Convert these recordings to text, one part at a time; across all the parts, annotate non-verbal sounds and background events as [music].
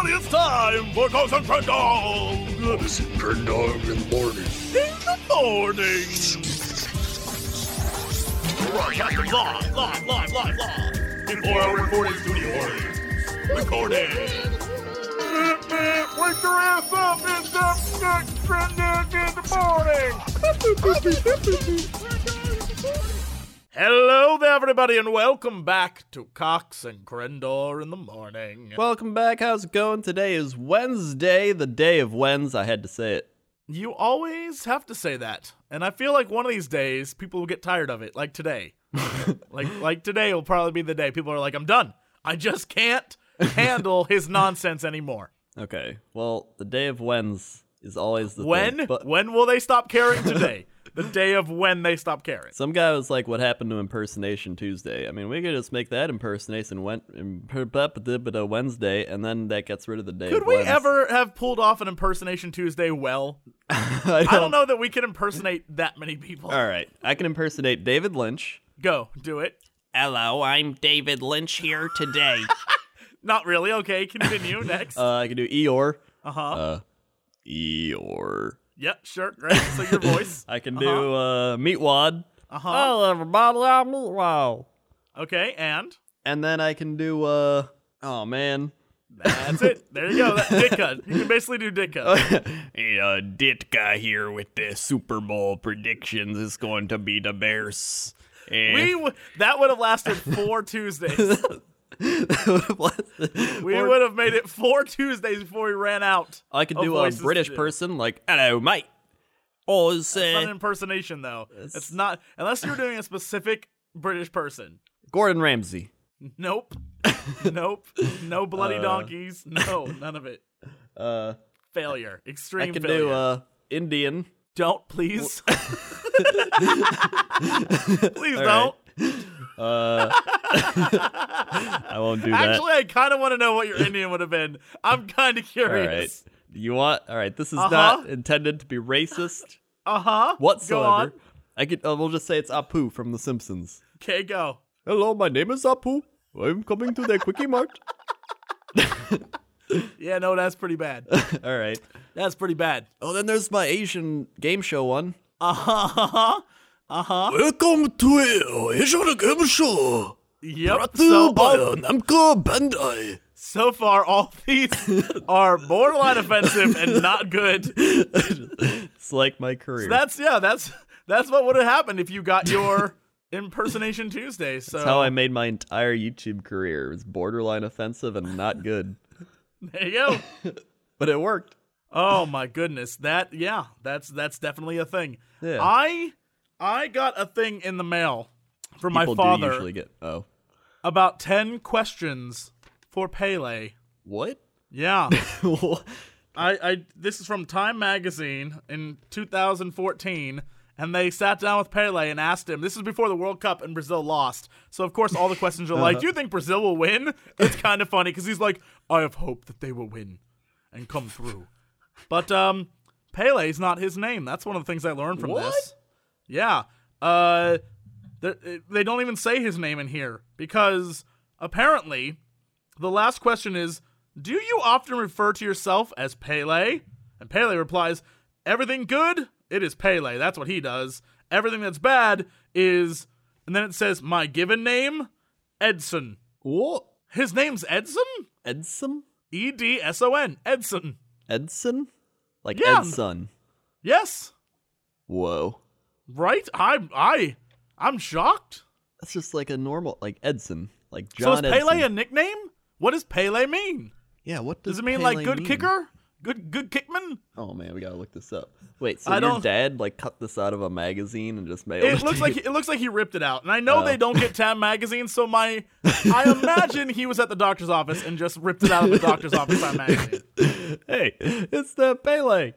everybody, it's time for Cox and Crendor Cox and Crendor in the morning. in the morning. Live, live, live, live, live. Before our recording studio audience. Recording. Wake your ass up, it's up next Crendor in the morning. Hello there, everybody, and welcome back to Cox and Crendor in the morning. Welcome back. How's it going? Today is Wednesday, the day of Wens. I had to say it. You always have to say that. And I feel like one of these days people will get tired of it, like today. [laughs] like like today will probably be the day people are like, I'm done. I just can't handle his [laughs] nonsense anymore. Okay. Well, the day of Wens is always the When? thing. But when will they stop caring [laughs] today? The day of when they stop caring. some guy was like, "What happened to impersonation Tuesday?" I mean, we could just make that impersonation went a Wednesday, and then that gets rid of the day. Could of we Wens. ever have pulled off an impersonation Tuesday well? [laughs] I, I don't know that we can impersonate that many people. All right, I can impersonate David Lynch. Go, do it. Hello, I'm David Lynch here today. [laughs] Not really. Okay, continue. [laughs] Next. Uh, I can do Eeyore. Uh-huh. Uh, Eeyore. Yep, sure. Great. So your [laughs] voice. I can do uh, Meatwad. Uh-huh. Hello, everybody. I'm Meatwad. Okay, and And then I can do uh oh man. that's it. There you go. That [laughs] Ditka. You can basically do Ditka. [laughs] hey, uh, Ditka here with the Super Bowl predictions is going to be the Bears. Eh, We w- that would have lasted four Tuesdays. [laughs] We Or would have made it four Tuesdays before we ran out. I could do a British person like hello, mate. Oh, is, It's not an impersonation though. It's- It's not unless you're doing a specific British person. Gordon Ramsay. Nope. [laughs] nope. No bloody Uh, donkeys. No, [laughs] none of it. Uh Failure. Extreme I can failure. do uh Indian. Don't please. please All don't. Uh [laughs] I won't do that. Actually, I kind of want to know what your Indian would have been. I'm kind of curious. All right. You want All right, this is Uh-huh. not intended to be racist Uh huh. whatsoever. I could uh, we'll just say it's Apu from The Simpsons. Okay, go. Hello, my name is Apu. I'm coming to the quickie mart. [laughs] Yeah, no, that's pretty bad. [laughs] All right. That's pretty bad. Oh, then there's my Asian game show one. Uh huh. Uh huh. Welcome to a Asian Game Show. Yep. So, So, by all- Namco Bandai. so far, all [laughs] these are borderline offensive and not good. [laughs] It's like my career. That's yeah. That's that's what would have happened if you got your [laughs] impersonation Tuesday. So That's how I made my entire YouTube career. It was borderline offensive and not good, there you go. but it worked. Oh my goodness. That yeah, that's that's definitely a thing. Yeah. I I got a thing in the mail from People my father do usually get. Oh, about 10 questions for Pele. what? Yeah. [laughs] I I this is from Time magazine in 2014 and they sat down with Pele and asked him. This is before the World Cup and Brazil lost. So of course all the questions are like, "Do you think Brazil will win?" It's kind of funny cuz he's like, "I have hope that they will win and come through." But um is not his name. That's one of the things I learned from What? this. Yeah. Uh they don't even say his name in here because apparently the last question is Do you often refer to yourself as Pele? And Pele replies, Everything good? It is Pele. That's what he does. Everything that's bad is. And then it says, My given name? Edson. What? His name's Edson? Edson? E D S O N. Edson. Edson? Like Yeah. Edson. Yes. Whoa. Right? I'm I. I'm shocked. That's just like a normal, like Edson, like so John is Pele Edson. a nickname? What does Pele mean? yeah, what does, Does it mean Pele like good mean? kicker? Good good kickman? Oh man, we gotta look this up. Wait, so I your dad like cut this out of a magazine and just mailed it? It to looks like it looks like he ripped it out, and I know Oh. they don't get Tam magazines, So my, [laughs] I imagine he was at the doctor's office and just ripped it out of the doctor's office Time magazine. [laughs] hey, it's the Pele.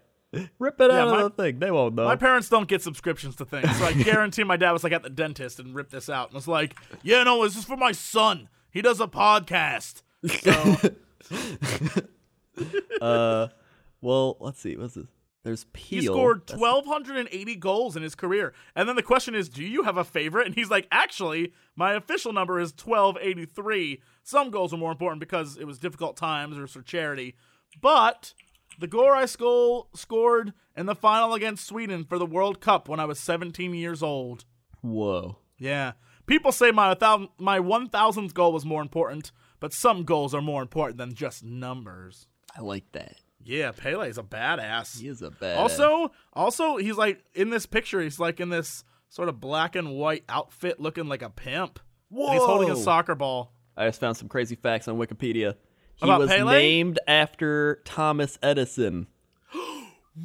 Rip it Yeah, out my- of the thing. They won't know. My parents don't get subscriptions to things, so I [laughs] guarantee my dad was like at the dentist and ripped this out and was like, "Yeah, no, this is for my son. He does a podcast." So [laughs] uh, well, let's see. What's this? There's Peel. He scored That's- 1,280 goals in his career. And then the question is, do you have a favorite? And he's like, actually, my official number is 1,283. Some goals are more important because it was difficult times or for charity. But the goal I sco- scored in the final against Sweden for the World Cup when I was 17 years old. Whoa. Yeah. People say my, thou- my 1,000th goal was more important, but some goals are more important than just numbers. I like that. Yeah, Pele's a badass. He is a badass. Also, also he's like in this picture, he's like in this sort of black and white outfit looking like a pimp. Whoa. And he's holding a soccer ball. I just found some crazy facts on Wikipedia. He About was Pele? named after Thomas Edison. [gasps]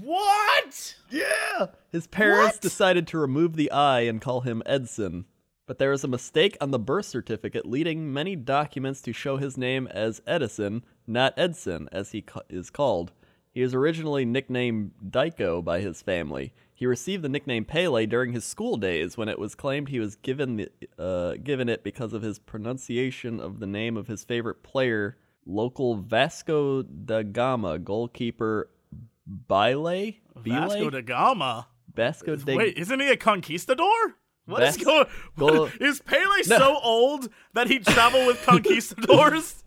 What? Yeah. His parents What? decided to remove the I and call him Edson. But there was a mistake on the birth certificate, leading many documents to show his name as Edison, not Edson, as he ca- is called. He was originally nicknamed Dico by his family. He received the nickname Pele during his school days when it was claimed he was given the, uh, given it because of his pronunciation of the name of his favorite player, local Vasco da Gama goalkeeper Bile? Vasco da Gama. Vasco da Wait, isn't he a conquistador? What is Vas- going? Go- is Pele so old that he traveled with [laughs] conquistadors?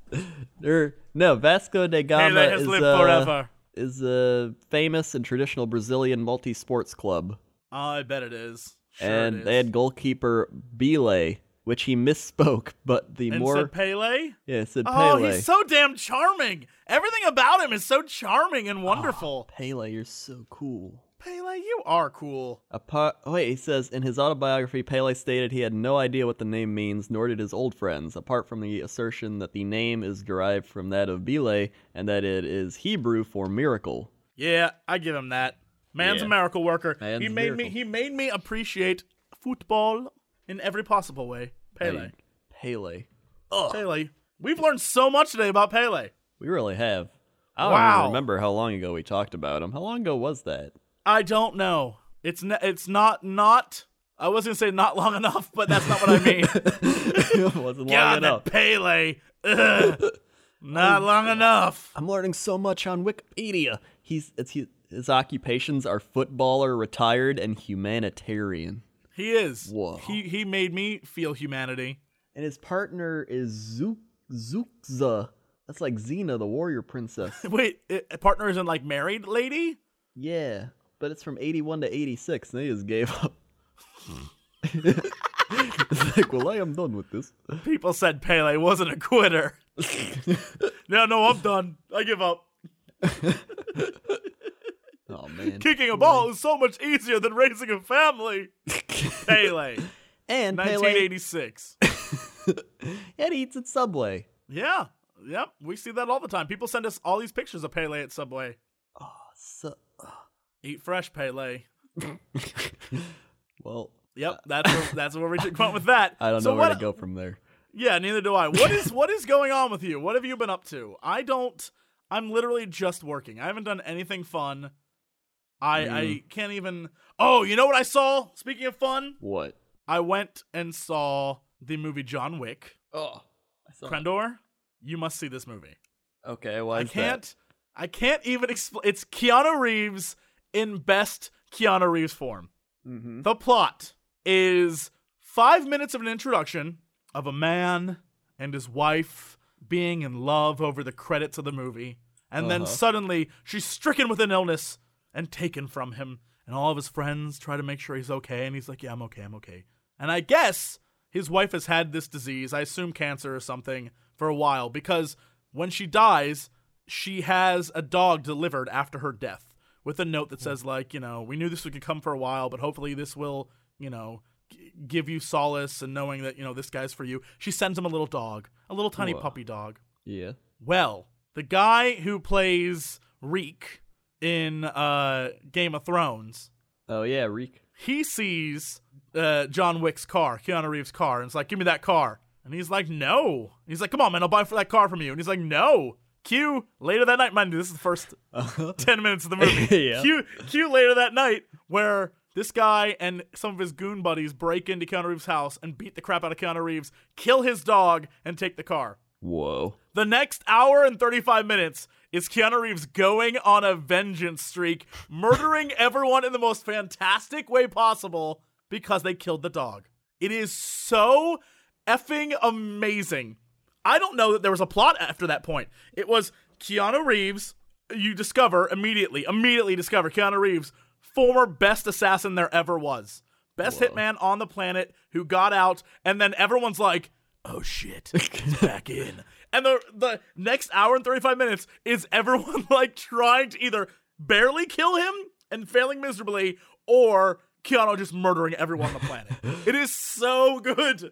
Er, no, Vasco da Gama Pele has is, lived uh, forever. is a famous and traditional Brazilian multi-sports club, Oh, I bet it is. Sure and it is. they had goalkeeper Bile, which he misspoke, but the and more said Pele. yeah, it said Oh, Pele. Oh, he's so damn charming. Everything about him is so charming and ah, wonderful. Pele, you're so cool. Pele, you are cool. Apart, oh, wait, he says in his autobiography, Pele stated he had no idea what the name means, nor did his old friends, apart from the assertion that the name is derived from that of Bile and that it is Hebrew for miracle. Yeah, I give him that. Man's Yeah. a miracle worker. Man's he made me he made me appreciate football in every possible way. Pele. Hey, Pele. Pele. We've learned so much today about Pele. We really have. I don't Wow. even remember how long ago we talked about him. How long ago was that? I don't know. It's n- it's not not I was gonna say not long enough, but that's not what I mean. [laughs] it wasn't long enough. Pele. Ugh. not long enough. I'm learning so much on Wikipedia. He's it's he, his occupations are footballer, retired, and humanitarian. He is. Whoa. He he made me feel humanity. And his partner is Zook Zookza. That's like Xena, the warrior princess. [laughs] Wait, a partner isn't like married lady? yeah, but it's from 81 to 86, and they just gave up. [laughs] it's like, well, I am done with this. People said Pele wasn't a quitter. [laughs] no, no, I'm done. I give up. Oh man. Kicking a ball is so much easier than raising a family. [laughs] Pele, and Pele 1986. [laughs] and he eats at Subway. Yeah, yep. We see that all the time. People send us all these pictures of Pele at Subway. Oh, So, Eat fresh, Pele. [laughs] well, Yep, uh, that's where, that's where we should come up with that. I don't So know where what- to go from there. Yeah, neither do I. What is what is going on with you? What have you been up to? I don't. I'm literally just working. I haven't done anything fun. I Mm. I can't even. Oh, you know what I saw? Speaking of fun, What? I went and saw the movie John Wick. Oh, I saw Crendor, you must see this movie. Okay, why I can't. I can't even explain. It's Keanu Reeves in best Keanu Reeves form. Mm-hmm. The plot is five minutes of an introduction of a man and his wife being in love over the credits of the movie, and then Uh-huh. suddenly she's stricken with an illness and taken from him, and all of his friends try to make sure he's okay, and he's like, "Yeah, I'm okay, I'm okay." And I guess his wife has had this disease, I assume cancer or something, for a while because when she dies, she has a dog delivered after her death with a note that hmm. says like, you know, we knew this could come for a while, but hopefully this will, you know, g- give you solace and knowing that, you know, this guy's for you. She sends him a little dog, a little tiny Whoa. puppy dog. Yeah. Well, the guy who plays Reek in uh Game of Thrones, Oh yeah, Reek. he sees uh, John Wick's car, Keanu Reeves' car, and it's like, give me that car. And he's like, no. He's like, come on, man, I'll buy for that car from you. And he's like, no. Q later that night, mind you, this is the first 10 minutes of the movie. [laughs] Yeah. Q, Q later that night, where this guy and some of his goon buddies break into Keanu Reeves' house and beat the crap out of Keanu Reeves, kill his dog, and take the car. Whoa. The next hour and 35 minutes is Keanu Reeves going on a vengeance streak, murdering [laughs] everyone in the most fantastic way possible because they killed the dog. It is so effing amazing. I don't know that there was a plot after that point. It was Keanu Reeves, you discover immediately, immediately discover Keanu Reeves, former best assassin there ever was. Best hitman on the planet who got out, and then everyone's like, oh shit, he's back in. [laughs] And the the next hour and 35 minutes is everyone [laughs] like trying to either barely kill him and failing miserably, or Keanu just murdering everyone on the planet. [laughs] it is so good.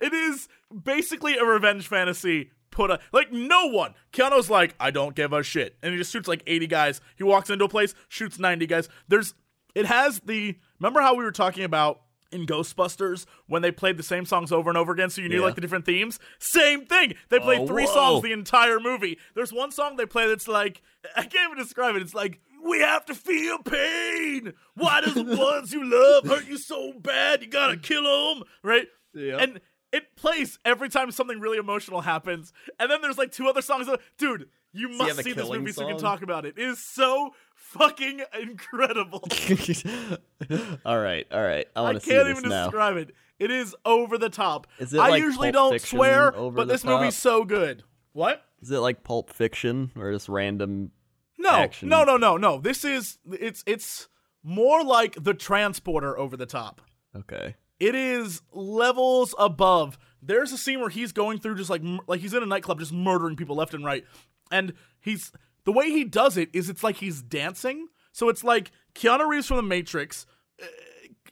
It is basically a revenge fantasy. Put a like no one. Keanu's like, I don't give a shit, and he just shoots like 80 guys. He walks into a place, shoots 90 guys. There's, it has the. Remember how we were talking about in Ghostbusters when they played the same songs over and over again, so you knew Yeah. like the different themes. Same thing. They played Oh, three whoa. songs the entire movie. There's one song they play that's like I can't even describe it. It's like we have to feel pain. Why does the [laughs] ones you love hurt you so bad? You gotta kill them, right? Yeah. And it plays every time something really emotional happens. And then there's like two other songs. That, dude, you must a see this movie so you can talk about it. It is so fucking [laughs] incredible. [laughs] all right, all right. I I want to see can't even now. describe it. It is over the top. Is it I like usually Pulp don't swear, but this movie's so good. What? Is it like Pulp Fiction or just random? No, Action. no, no, no, no. This is it's it's more like the transporter over the top. Okay. It is levels above. There's a scene where he's going through just like like he's in a nightclub just murdering people left and right, and he's the way he does it is it's like he's dancing. So it's like Keanu Reeves from The Matrix uh,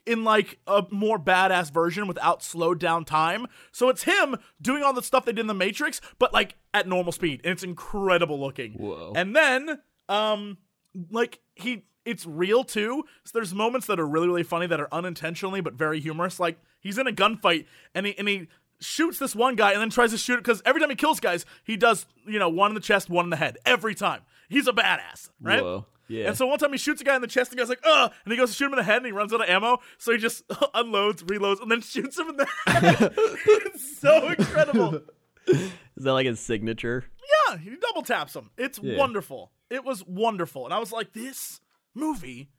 in like a more badass version without slowed down time. So it's him doing all the stuff they did in The Matrix, but like at normal speed, and it's incredible looking. Whoa. And then um like he it's real too so there's moments that are really really funny that are unintentionally but very humorous like he's in a gunfight and he and he shoots this one guy and then tries to shoot it because every time he kills guys he does you know one in the chest one in the head every time he's a badass right Whoa. Yeah. and so one time he shoots a guy in the chest and the guy's like ugh and he goes to shoot him in the head and he runs out of ammo so he just [laughs] unloads reloads and then shoots him in the [laughs] head it's so incredible Is that like his signature? yeah, he double taps him. It's Yeah. wonderful. It was wonderful. And I was like, this movie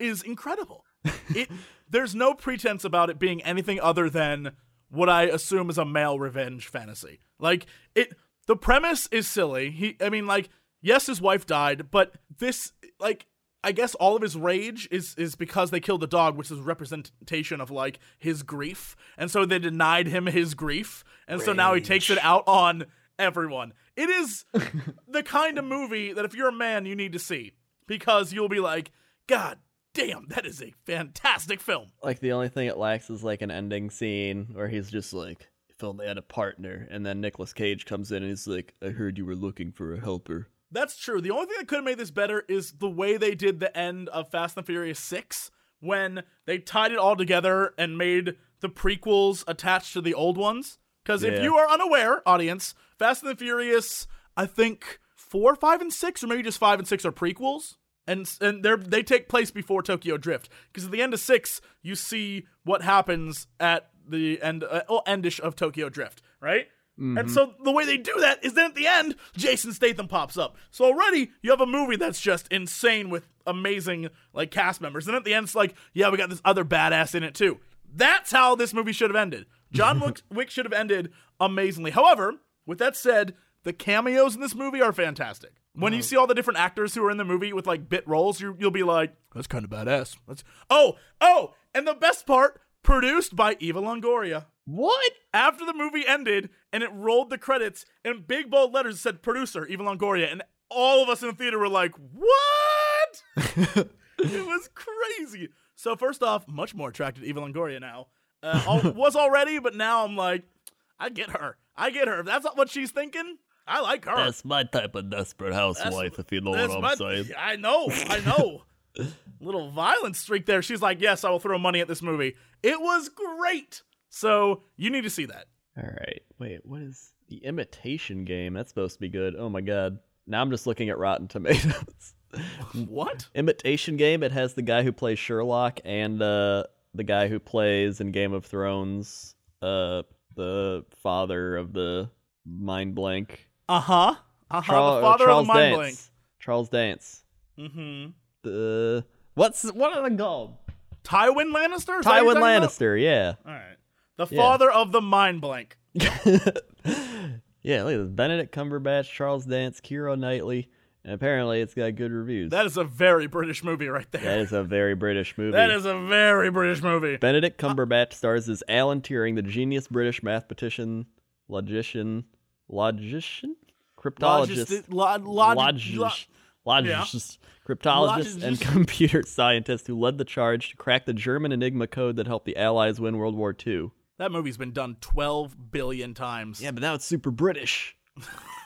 is incredible. it [laughs] there's no pretense about it being anything other than what I assume is a male revenge fantasy. Like it the premise is silly. He I mean like yes his wife died, but this like I guess all of his rage is is because they killed the dog, which is representation of like his grief, and so they denied him his grief, and so now he takes it out on everyone. It is [laughs] the kind of movie that if you're a man, you need to see because you'll be like, God damn, that is a fantastic film. Like the only thing it lacks is like an ending scene where he's just like, if only I had a partner, and then Nicolas Cage comes in and he's like, I heard you were looking for a helper. That's true. The only thing that could have made this better is the way they did the end of Fast and the Furious 6 when they tied it all together and made the prequels attached to the old ones. Because if you are unaware, audience, Fast and the Furious, I think 4, 5, and 6, or maybe just 5 and 6 are prequels. And, and they're, they take place before Tokyo Drift. Because at the end of 6, you see what happens at the end, uh, oh, endish of Tokyo Drift, right? And so the way they do that is then at the end, Jason Statham pops up. So already you have a movie that's just insane with amazing like cast members. And at the end, it's like, yeah, we got this other badass in it too. That's how this movie should have ended. John Wick, [laughs] Wick should have ended amazingly. However, with that said, the cameos in this movie are fantastic. When you see all the different actors who are in the movie with like bit roles, you, you'll be like, that's kind of badass. That's oh oh, and the best part, produced by Eva Longoria. What? after the movie ended and it rolled the credits in big bold letters said producer Eva Longoria and all of us in the theater were like what? [laughs] It was crazy. So first off much more attracted to Eva Longoria now. Uh, [laughs] was already but now I'm like I get her. I get her. If that's not what she's thinking I like her That's my type of desperate housewife, if you know what I'm my- saying. I know, I know. [laughs] Little violent streak there. She's like, yes, I will throw money at this movie. It was great. So you need to see that. All right. Wait, what is the imitation game? That's supposed to be good. Oh my god. Now I'm just looking at Rotten Tomatoes. [laughs] What? imitation game. It has the guy who plays Sherlock and uh, the guy who plays in Game of Thrones, uh, the father of the mind blank. Uh huh. Uh huh. Charles, the father Charles of the mind Dance. blank. Charles Dance. Mm-hmm. The what's what are they called? Tywin Lannister. Is that what you're Tywin talking about? Lannister. Yeah. All right. The Yeah. father of the mind blank. [laughs] yeah, look at this. Benedict Cumberbatch, Charles Dance, Keira Knightley, and apparently it's got good reviews. That is a very British movie right there. that is a very British [laughs] movie. That is a very British movie. Benedict Cumberbatch stars as Alan Turing, the genius British mathematician, logician, logician, cryptologist, Logist- lo- log- logist, lo- logist, cryptologist, and computer [laughs] scientist who led the charge to crack the German Enigma code that helped the Allies win World War II. That movie's been done 12 billion times. Yeah, but now it's super British. [laughs]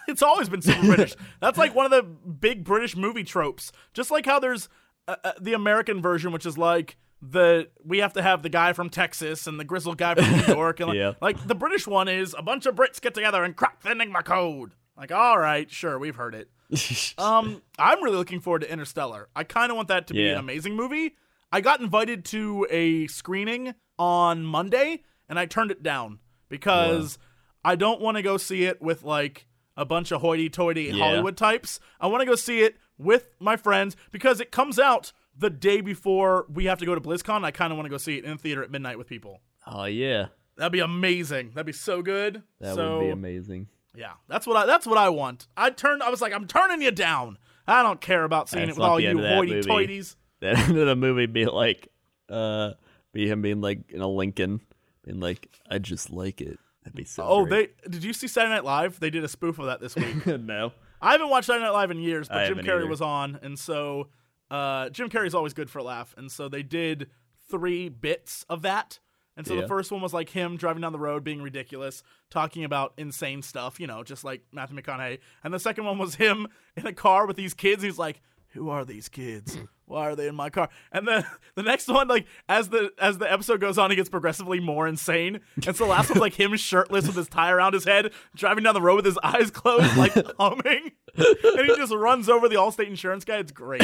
It's always been super British. That's like one of the big British movie tropes. Just like how there's uh, uh, the American version, which is like the we have to have the guy from Texas and the grizzled guy from New [laughs] York, and like, Yeah. like the British one is a bunch of Brits get together and crack the Enigma code. Like, all right, sure, we've heard it. [laughs] Um, I'm really looking forward to Interstellar. I kind of want that to be Yeah. an amazing movie. I got invited to a screening on Monday and I turned it down because I don't want to go see it with like a bunch of hoity-toity Yeah. Hollywood types. I want to go see it with my friends because it comes out the day before we have to go to BlizzCon. I kind of want to go see it in theater at midnight with people. oh yeah, That'd be amazing. That'd be so good. that so, would be amazing. yeah, that's what I that's what I want. I turned I was like, I'm turning you down. I don't care about seeing That's it with all you end of that hoity toities. That [laughs] end of the movie be like, uh, be him being like in a Lincoln, being like, I just like it. That'd be so. Oh, great. they did you see Saturday Night Live? They did a spoof of that this week. [laughs] no. I haven't watched Saturday Night Live in years, but I Jim Carrey either. was on, and so uh, Jim Carrey's always good for a laugh, and so they did three bits of that. And so Yeah. the first one was like him driving down the road being ridiculous, talking about insane stuff, you know, just like Matthew McConaughey. And the second one was him in a car with these kids. He's like, "Who are these kids? Hmm. Why are they in my car?" And then [laughs] the next one, like as the as the episode goes on, he gets progressively more insane. And so the last one's like him shirtless with his tie around his head, driving down the road with his eyes closed, like [laughs] humming. and he just runs over the Allstate insurance guy. It's great.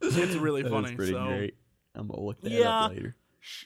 It's really [laughs] funny. so. great. I'm gonna look that Yeah. up later.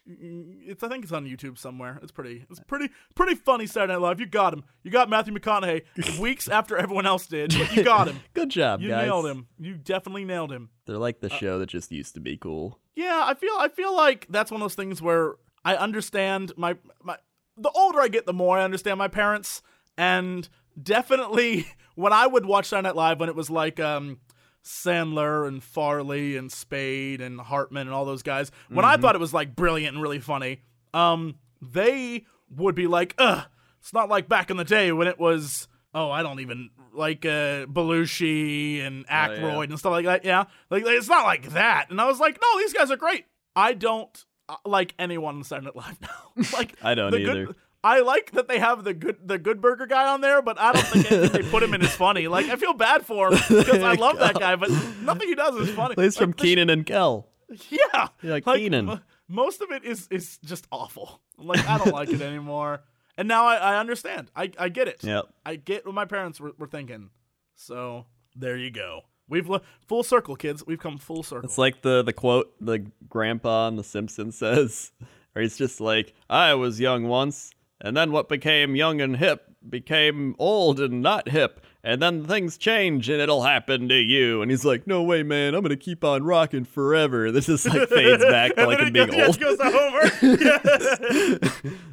It's I think it's on YouTube somewhere. It's pretty it's pretty pretty funny Saturday Night Live. You got him. You got Matthew McConaughey [laughs] weeks after everyone else did, but you got him. [laughs] Good job, You guys. nailed him. You definitely nailed him. They're like the show that just used to be cool. Yeah, I feel I feel like that's one of those things where I understand my my the older I get, the more I understand my parents, and definitely [laughs] when I would watch Saturday Night Live when it was like um Sandler and Farley and Spade and Hartman and all those guys, when I thought it was like brilliant and really funny, um, they would be like, ugh, it's not like back in the day when it was oh, I don't even like uh Belushi and Aykroyd and stuff like that. Yeah. Like it's not like that. And I was like, no, these guys are great. I don't uh, like anyone on Saturday Night Live [laughs] now. [laughs] like I don't either. Good, I like that they have the good the Good Burger guy on there, but I don't think they put him in is [laughs] funny. Like I feel bad for him because I love that guy, but nothing he does is funny. He's from Like, sh- Kenan and Kel. yeah, You're like, Kenan. mo- most of it is is just awful. Like I don't like it anymore. And now I, I understand. I I get it. Yep. I get what my parents were, were thinking. So there you go. We've le- full circle, kids. We've come full circle. It's like the the quote the grandpa on The Simpsons says, [laughs] or he's just like, "I was young once, and then what became young and hip became old and not hip, and then things change, and it'll happen to you." And he's like, "No way, man! I'm gonna keep on rocking forever." This just like fades [laughs] back to like him being goes, old. goes Homer.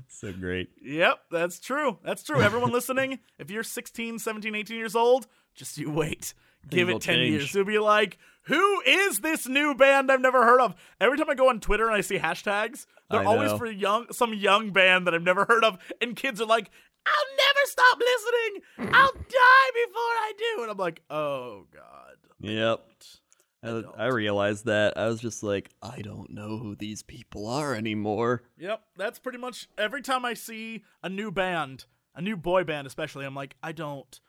so great. Yep, that's true. That's true. Everyone listening, if you're 16, 17, 18 years old, just you wait. Give it 10 change. years. You'll be like, who is this new band I've never heard of? Every time I go on Twitter and I see hashtags, they're always for young some young band that I've never heard of. And kids are like, I'll never stop listening. I'll [laughs] die before I do. And I'm like, oh, God. Yep. I, don't. I realized that. I was just like, I don't know who these people are anymore. Yep, that's pretty much every time I see a new band, a new boy band especially, I'm like, I don't.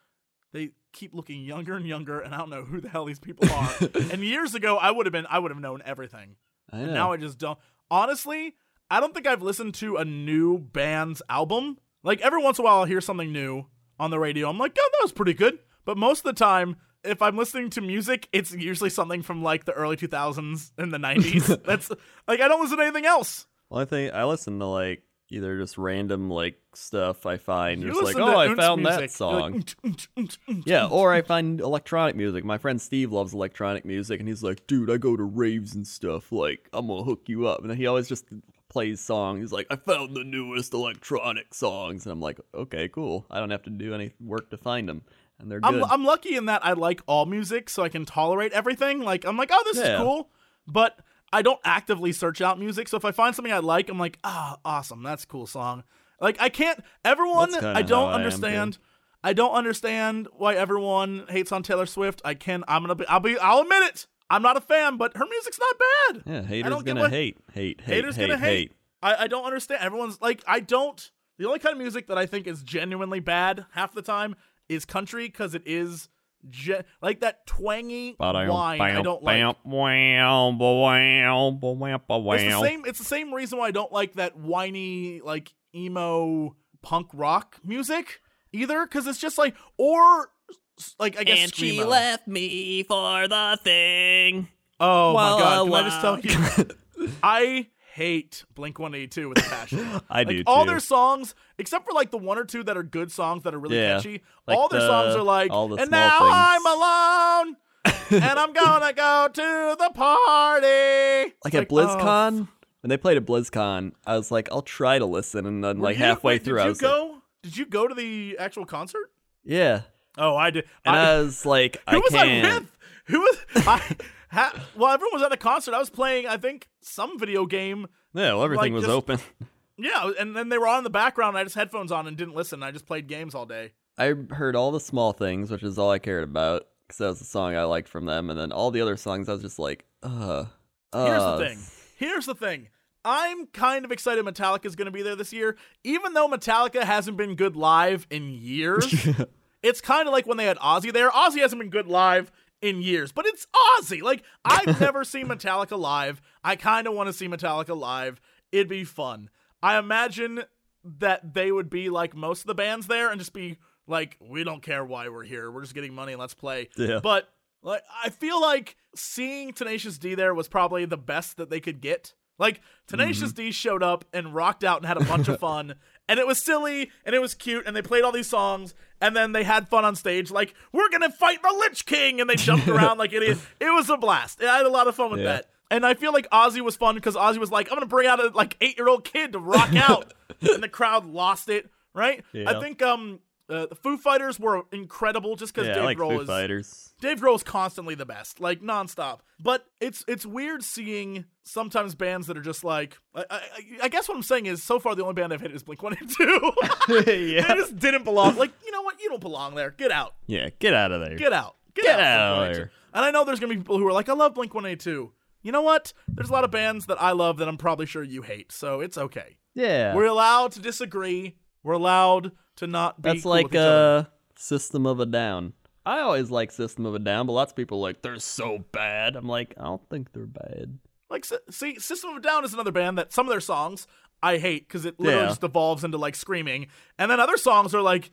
They keep looking younger and younger, and I don't know who the hell these people are. [laughs] and years ago, I would have been, I would have known everything. I now I just don't. Honestly, I don't think I've listened to a new band's album. Like every once in a while, I'll hear something new on the radio. I'm like, oh, that was pretty good. But most of the time, if I'm listening to music, it's usually something from like the early 2000s and the 90s. [laughs] That's like I don't listen to anything else. Well, I think I listen to like either just random like stuff I find. You just like, oh, I found that music. Like, song. "Unt, unt, unt, unt, Yeah, or I find electronic music. My friend Steve loves electronic music, and he's like, dude, I go to raves and stuff. Like, I'm gonna hook you up. And he always just plays songs. He's like, I found the newest electronic songs. And I'm like, okay, cool. I don't have to do any work to find them. And they're good. I'm, I'm lucky in that I like all music, so I can tolerate everything. Like I'm like, oh, this Yeah. is cool, but I don't actively search out music. So if I find something I like, I'm like, ah, awesome, that's a cool song. Like I can't. Everyone, I don't I understand. I don't understand why everyone hates on Taylor Swift. I can. I'm gonna be. I'll be. I'll admit it. I'm not a fan, but her music's not bad. yeah, haters gonna what- hate, hate, hate, Haters hate, gonna hate. hate. I, I don't understand. Everyone's like, I don't. The only kind of music that I think is genuinely bad half the time is country because it is ge- like that twangy whine. I don't like. It's the same. It's the same reason why I don't like that whiny like emo punk rock music either, because it's just like or like I guess And she left me for the thing. Oh Wow, my god! wow, Can I just tell you? [laughs] I hate Blink One Eighty Two with a passion. [laughs] I like, do All their songs, except for like the one or two that are good songs that are really Yeah. catchy. Like all their the- songs are like, all the and now things." I'm alone, [laughs] and I'm gonna go to the party. Like It's at oh, BlizzCon, when they played at BlizzCon, I was like, I'll try to listen, and then were like you- halfway wait, through, did I you was like, go? did you go to the actual concert? yeah, Oh, I did. and I- I, was like, [laughs] who I was can't. I with? Who was? I, ha, well, everyone was at the concert. I was playing, I think, some video game. Yeah, well, everything like, was just- open. Yeah, and then they were on in the background. And I just headphones on and didn't listen. I just played games all day. I heard all the small things, which is all I cared about, because that was the song I liked from them, and then all the other songs, I was just like, uh. Here's uh, the thing. Here's the thing. I'm kind of excited Metallica's going to be there this year, even though Metallica hasn't been good live in years. [laughs] it's kind of like when they had Ozzy there. Ozzy hasn't been good live in years, but it's Ozzy. Like I've [laughs] never seen Metallica live. I kind of want to see Metallica live. It'd be fun. I imagine that they would be like most of the bands there and just be like, we don't care why we're here. We're just getting money. And let's play. Yeah. But like, I feel like seeing Tenacious D there was probably the best that they could get. Like Tenacious Mm-hmm. D showed up and rocked out and had a bunch of [laughs] fun, and it was silly and it was cute, and they played all these songs, and then they had fun on stage. Like we're gonna fight the Lich King, and they jumped [laughs] around like idiots. It was a blast. I had a lot of fun with Yeah. that. And I feel like Ozzy was fun because Ozzy was like, I'm gonna bring out a like eight year old kid to rock [laughs] out, and the crowd lost it. Right? I think um uh, the Foo Fighters were incredible just because Yeah, Dave I like Grohl Foo is Fighters. Dave Grohl is constantly the best, like nonstop. But it's it's weird seeing sometimes bands that are just like. I, I, I guess what I'm saying is, so far the only band I've hit is Blink One Eighty Two. [laughs] [laughs] They just didn't belong. Like you know what? You don't belong there. Get out. Yeah, get out of there. Get out. Get, Get out. out of there. And I know there's gonna be people who are like, I love Blink One Eighty Two. You know what? There's a lot of bands that I love that I'm probably sure you hate, so it's okay. yeah. We're allowed to disagree. We're allowed to not be. That's cool like with each other. uh System of a Down. I always like System of a Down, but lots of people are like they're so bad. I'm like, I don't think they're bad. Like, see, System of a Down is another band that some of their songs I hate because it literally Yeah. just evolves into like screaming, and then other songs are like,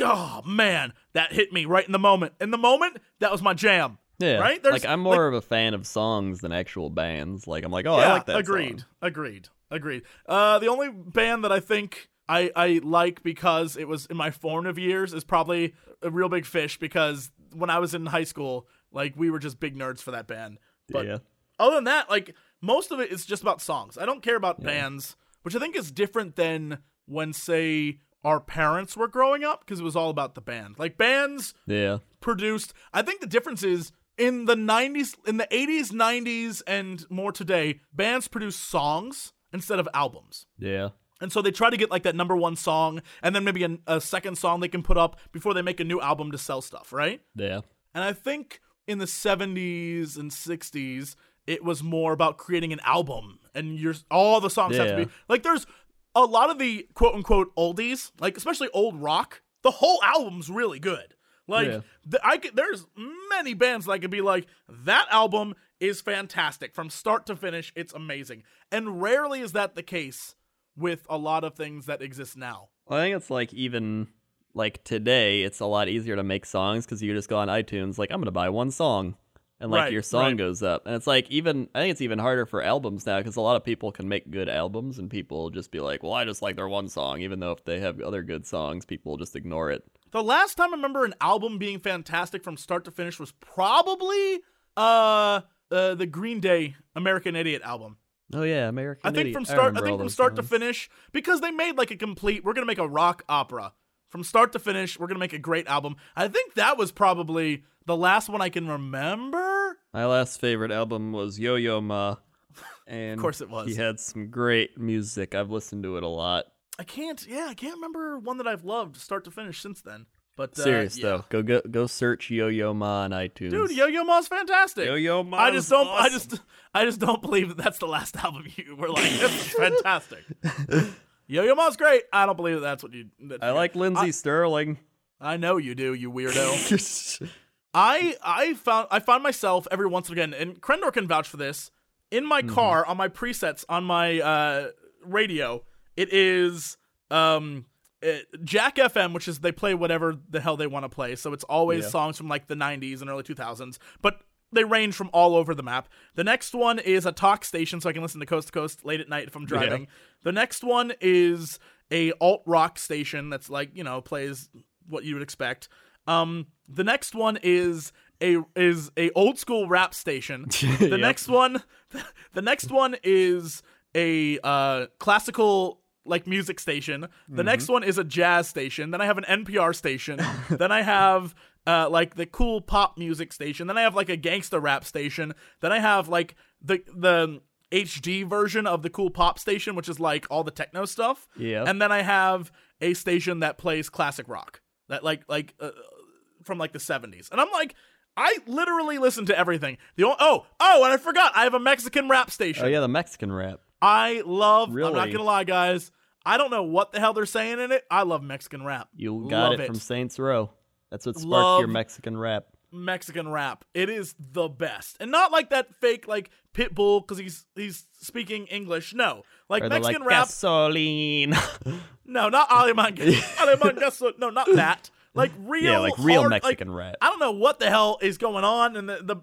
oh man, that hit me right in the moment. In the moment, that was my jam. Yeah, right. There's- like I'm more of a fan of songs than actual bands. Like I'm like, oh, I like that. agreed, song. agreed, agreed. Uh, the only band that I think I I like because it was in my formative years is probably a Reel Big Fish because when I was in high school, like we were just big nerds for that band. But yeah, other than that, like most of it is just about songs. I don't care about bands, which I think is different than when say our parents were growing up because it was all about the band. Like bands yeah, produced. I think the difference is in the 90s, in the 80s, 90s, and more today, bands produce songs instead of albums. yeah. And so they try to get like that number one song and then maybe a, a second song they can put up before they make a new album to sell stuff, right? Yeah. And I think in the 70s and 60s, it was more about creating an album and your all the songs have to be like there's a lot of the quote unquote oldies, like especially old rock, the whole album's really good. Like Yeah. the, I could, there's many bands that I could be like that album is fantastic from start to finish. It's amazing, and rarely is that the case with a lot of things that exist now. Well, I think it's like even like today, it's a lot easier to make songs because you just go on iTunes, like I'm gonna buy one song, and like Right, your song right. goes up. And it's like even I think it's even harder for albums now because a lot of people can make good albums and people just be like, well, I just like their one song, even though if they have other good songs, people just ignore it. The last time I remember an album being fantastic from start to finish was probably uh, uh the Green Day American Idiot album. Oh yeah, American. I think Idiot. from start I, remember think from those start to finish because they made like a complete we're going to make a rock opera. From start to finish, we're going to make a great album. I think that was probably the last one I can remember. My last favorite album was Yo Yo Ma, [laughs] and Of course it was. He had some great music. I've listened to it a lot. I can't yeah, I can't remember one that I've loved start to finish since then. But uh, Serious yeah. though, go go go search Yo Yo Ma on iTunes. Dude, Yo Yo Ma's fantastic. Yo Yo Ma. I just don't. I just. I just don't believe that that's the last [laughs] album you were like. This is [laughs] fantastic. Yo Yo Ma's great. I don't believe that that's what you. That I like Lindsey Stirling. I know you do. You weirdo. [laughs] I I found I found myself every once and again, and Crendor can vouch for this. In my car, on my presets, on my uh, radio, it is um, uh, Jack FM, which is they play whatever the hell they want to play. So it's always Yeah. songs from like the '90s and early 2000s, but they range from all over the map. The next one is a talk station, so I can listen to coast to coast late at night if I'm driving. The next one is a alt rock station that's like you know plays what you would expect. Um, the next one is a is a old school rap station. [laughs] The next one, [laughs] the next one is a uh, classical like music station. The next one is a jazz station. Then I have an NPR station. [laughs] then I have uh, like the cool pop music station. Then I have like a gangsta rap station. Then I have like the the HD version of the cool pop station, which is like all the techno stuff. Yeah. And then I have a station that plays classic rock. That like like uh, from like the 70s. And I'm like I literally listen to everything. The o- oh, oh, and I forgot. I have a Mexican rap station. Oh yeah, the Mexican rap. I love. Really? I'm not gonna lie, guys. I don't know what the hell they're saying in it. I love Mexican rap. You got Love it, from Saints Row. That's what sparked your Mexican rap. Mexican rap. It is the best, and not like that fake like Pitbull because he's he's speaking English. No, like Or Mexican like rap. gasoline. [laughs] No, not Aleman. [laughs] Aleman Gaso- No, not that. Like real. yeah, like real hard- like, Mexican rap. I don't know what the hell is going on, and the, the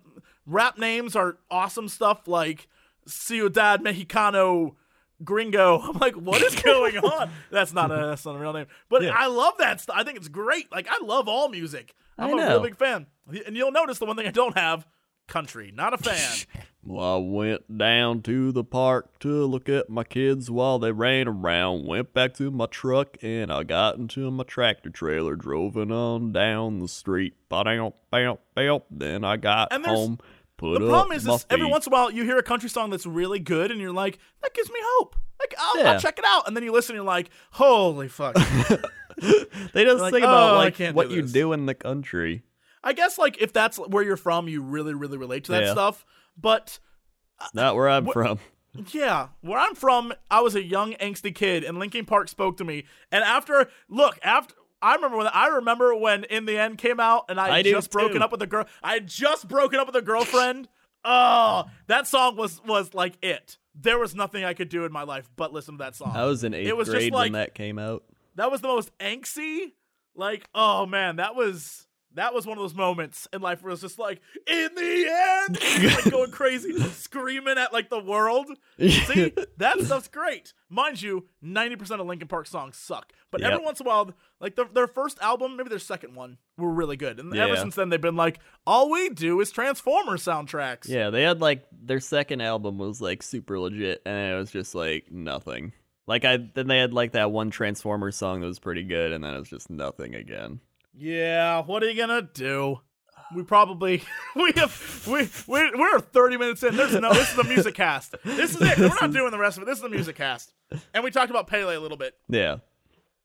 rap names are awesome stuff like Ciudad Mexicano Gringo. [laughs] I'm like, what is going [laughs] on? That's not a that's not a real name, but I love that stuff. I think it's great. Like I love all music. I'm a real big fan, and you'll notice the one thing I don't have: country. Not a fan. [laughs] Well, I went down to the park to look at my kids while they ran around. Went back to my truck and I got into my tractor trailer, drove it on down the street. Ba-dow, bow, bow. Then I got home, put the problem is, is every once in a while you hear a country song that's really good, and you're like, that gives me hope. Like I'll, Yeah. I'll check it out, and then you listen, and you're like, holy fuck. [laughs] They just like, think about "Oh, like what do you do in the country. I guess like if that's where you're from, you really, really relate to that Yeah. stuff. But It's not where I'm from. [laughs] yeah, where I'm from, I was a young angsty kid, and Linkin Park spoke to me. And after, look, after I remember when I remember when In the End came out, and I, I just broken too. up with a girl. I had just broken up with a girlfriend. oh, that song was was like it. There was nothing I could do in my life but listen to that song. I was in eighth it was grade just like when that came out. that was the most angsty. Like, oh man, that was that was one of those moments in life where it was just like, in the end, [laughs] like going crazy, screaming at like the world. See, [laughs] that stuff's great. Mind you, ninety percent of Linkin Park songs suck, but every once in a while, like their, their first album, maybe their second one, were really good, and ever since then they've been like, all we do is Transformer soundtracks. Yeah, they had like their second album was like super legit, and it was just like nothing. Like I then they had like that one Transformers song that was pretty good, and then it was just nothing again. Yeah, what are you gonna do? We [sighs] probably [laughs] we have we we we're thirty minutes in. There's no this is the music cast. This is it. We're not [laughs] doing the rest of it. This is the music cast. And we talked about Pele a little bit. Yeah,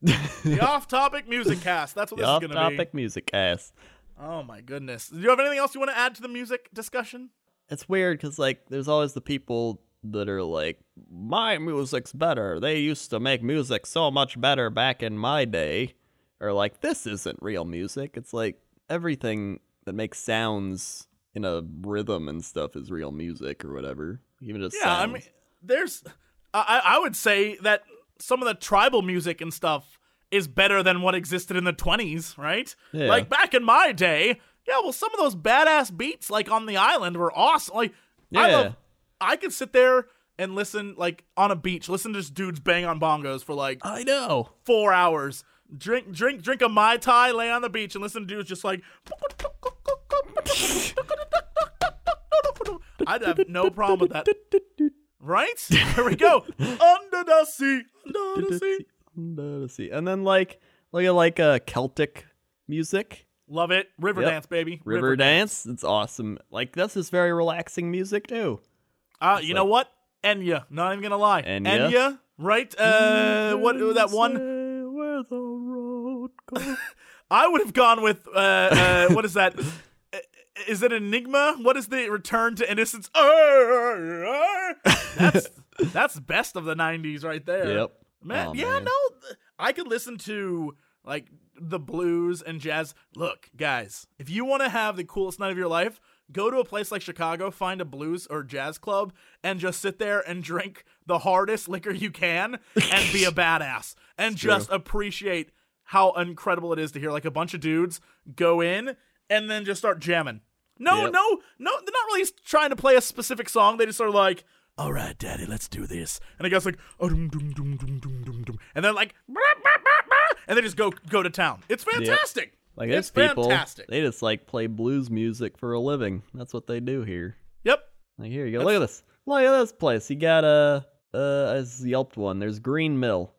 The [laughs] off-topic music cast. That's what the this is gonna be. off-topic music cast. Oh my goodness. Do you have anything else you want to add to the music discussion? It's weird because like there's always the people that are like, my music's better. They used to make music so much better back in my day, or like this isn't real music. It's like everything that makes sounds in a rhythm and stuff is real music or whatever. Even just Yeah, I mean, there's. I I would say that some of the tribal music and stuff is better than what existed in the 20s, right? Yeah. Like back in my day, Yeah, well, some of those badass beats like on the island were awesome. Like I Yeah. love I could sit there and listen like on a beach, listen to just dudes bang on bongos for like I know. four hours. Drink, drink, drink a mai tai, lay on the beach, and listen to dudes just like. I'd have no problem with that, right? There we go. Under the sea, under the sea. Under the sea. And then like look at like a Celtic music. Love it. River Yep. dance, baby. River dance. It's awesome. Like this is very relaxing music too. Uh, you know what? Enya. Not even gonna lie. Enya? right? Uh, what that one? Say Where the road [laughs] goes. I would have gone with uh, uh what is that? Uh, it Enigma? What is the Return to Innocence? That's that's best of the '90s right there. Yep. man. Oh, yeah, man. no, I could listen to like the blues and jazz. Look, guys, if you want to have the coolest night of your life, go to a place like Chicago, find a blues or jazz club, and just sit there and drink the hardest liquor you can and be a [laughs] badass and just appreciate how incredible it is to hear like a bunch of dudes go in and then just start jamming. No, Yep. no, no, they're not really trying to play a specific song. They just are like, all right, daddy, let's do this. And it goes like, "Oh-dum, dum, dum, dum, dum, dum, dum." and then like, "Bah, bah, bah, bah," and they just go go to town. It's fantastic. Like it's people fantastic. they just like play blues music for a living. That's what they do here. Yep. Like here you go. Look at this. Look at this place. You got a uh, a yelped one. There's Green Mill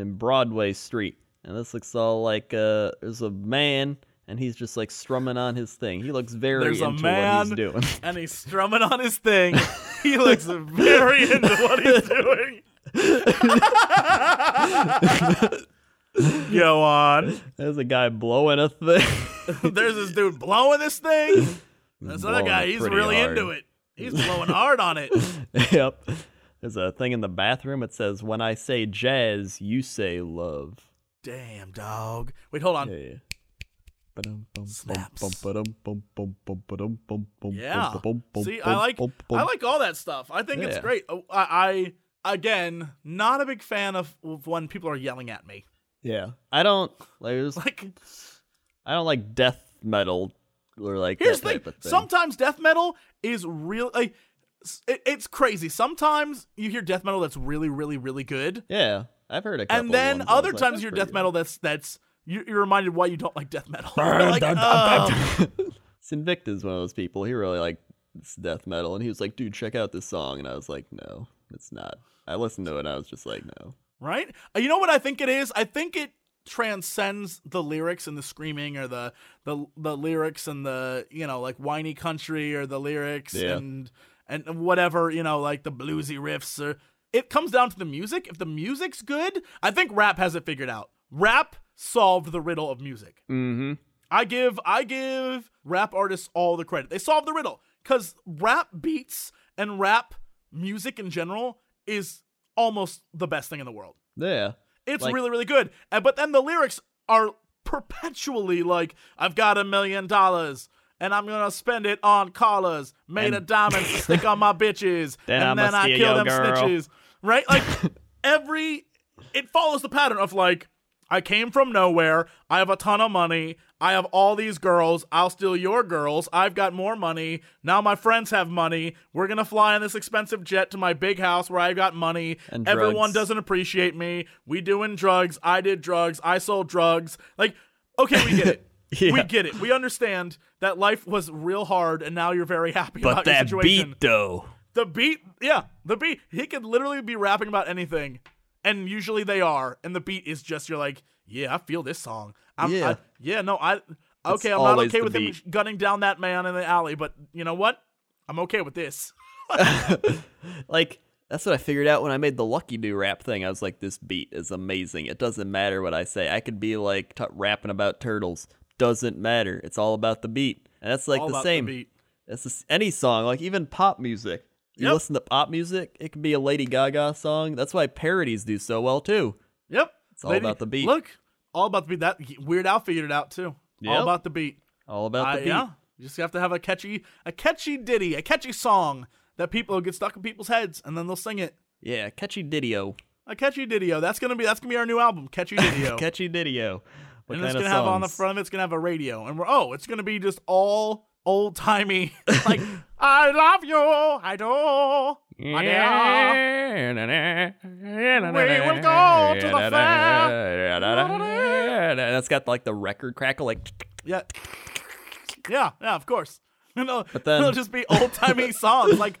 in Broadway Street, and this looks all like uh, there's a man, and he's just like strumming on his thing. He looks very There's a into man, what he's doing. [laughs] and he's strumming on his thing. he looks very into what he's [laughs] doing. Go on. There's a guy blowing a thing. [laughs] There's this dude blowing this thing. This other blowing guy, he's really hard. into it. He's blowing hard on it. yep. There's a thing in the bathroom. It says, "When I say jazz, you say love." Damn, dog. Wait, hold on. Yeah. Snaps. Yeah. Yeah. See, I like I like all that stuff. I think it's great. Oh, I, I again not a big fan of, of when people are yelling at me. Yeah. I don't like. [laughs] Like I don't like death metal or like here's that the thing. thing. Sometimes death metal is real. Like it, it's crazy. Sometimes you hear death metal that's really, really, really good, yeah, I've heard a couple. and then other times that's you hear death metal that's that's you, you're reminded why you don't like death metal. [laughs] You're like, oh. [laughs] Sinvicta's one of those people. He really liked this death metal, and he was like, "Dude, check out this song," and I was like, "No, it's not." I listened to it, and I was just like, "No." right? Uh, You know what I think it is? I think it transcends the lyrics and the screaming or the the the lyrics and the you know like whiny country or the lyrics Yeah. and and whatever you know like the bluesy riffs or it comes down to the music. If the music's good, I think rap has it figured out. Rap solved the riddle of music. Mm-hmm. I give I give rap artists all the credit. They solved the riddle cuz rap beats and rap music in general is almost the best thing in the world. Yeah. It's Like- really, really good. And, but then the lyrics are perpetually like, I've got a million dollars and I'm gonna spend it on collars made of diamonds to stick on my bitches. [laughs] Then and then I kill them girl. snitches. Right? Like [laughs] every it follows the pattern of like, I came from nowhere. I have a ton of money. I have all these girls. I'll steal your girls. I've got more money. Now my friends have money. We're going to fly in this expensive jet to my big house where I've got money. And Everyone drugs. doesn't appreciate me. We doing drugs. I did drugs. I sold drugs. Like, okay, we get it. [laughs] [laughs] We get it. We understand that life was real hard and now you're very happy But about your that situation. beat though. The beat, yeah, the beat. He could literally be rapping about anything, and usually they are. And the beat is just you're like, yeah, I feel this song. I'm, Yeah. I, yeah, no, I. Okay, I'm not okay with him gunning down that man in the alley, but you know what? I'm okay with this. [laughs] like that's what I figured out when I made the Lucky Do rap thing. I was like, this beat is amazing. It doesn't matter what I say. I could be like t- rapping about turtles. Doesn't matter. It's all about the beat. And that's like All the same. the s- any song, like even pop music. You Yep. listen to pop music, it could be a Lady Gaga song. That's why parodies do so well too. Yep, it's all about the beat. Look, all about the beat. That Weird Al figured it out too. All about the beat. All about the beat. yeah, you just have to have a catchy, a catchy ditty, a catchy song that people get stuck in people's heads, and then they'll sing it. Yeah, catchy didio. A catchy didio. That's gonna be that's gonna be our new album, catchy [laughs] didio. Catchy didio. What and it's gonna have on the front of it's gonna have a radio, and we're oh, it's gonna be just all old timey, [laughs] like I love you, I do, my dear. We will go to the fair. That's got like the record crackle, like Yeah, yeah, yeah, of course. [laughs] No, But then- it'll just be old timey [laughs] songs like.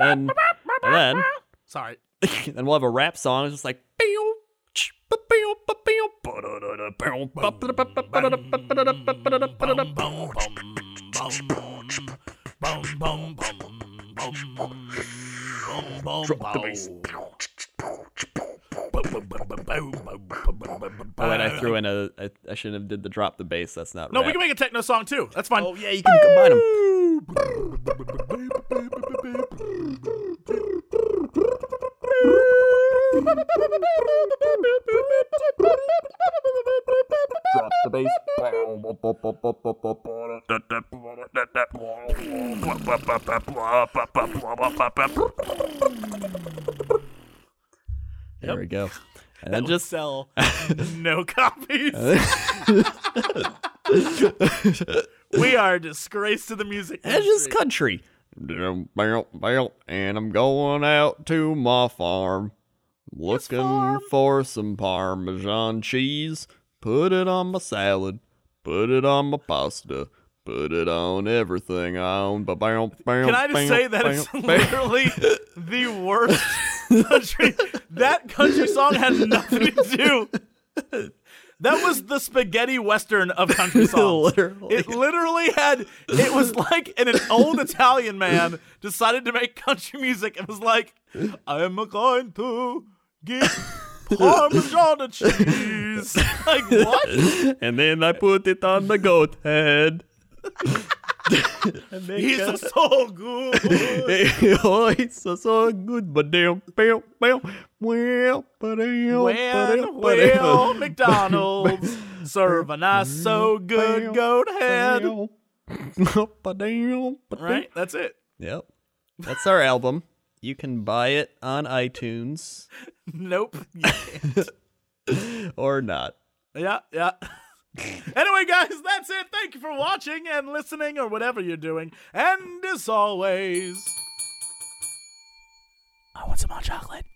and and then Sorry. and we'll have a rap song. It's just like. Drop the bass. Oh, wait, I [laughs] threw in a. I, I shouldn't have did the drop the bass. That's not No, rap. we can make a techno song too. That's fine. Oh yeah, you can combine them. Drop the bass. There we go. And then Just just sell [laughs] no copies. [laughs] we are a disgrace to the music it's just country. And I'm going out to my farm, looking farm? for some Parmesan cheese. Put it on my salad, put it on my pasta, put it on everything I own. Can Can I just say that it's literally [laughs] the worst country? That country song had nothing to do. That was the spaghetti western of country [laughs] songs. Literally. It literally had. It was like an, an old Italian man decided to make country music. It was like, I'm going to get Parmesan cheese. [laughs] Like what? and then I put it on the goat head. [laughs] He's so good. [laughs] oh, it's so, so good, but damn, bam, bam, well, but damn, When will McDonald's serve a nice so good goat head? [laughs] Right? That's it. Yep. That's our album. You can buy it on iTunes [laughs] Nope. Or not. yeah, yeah. [laughs] anyway, guys, that's it. Thank you for watching and listening or whatever you're doing. And as always, I want some hot chocolate.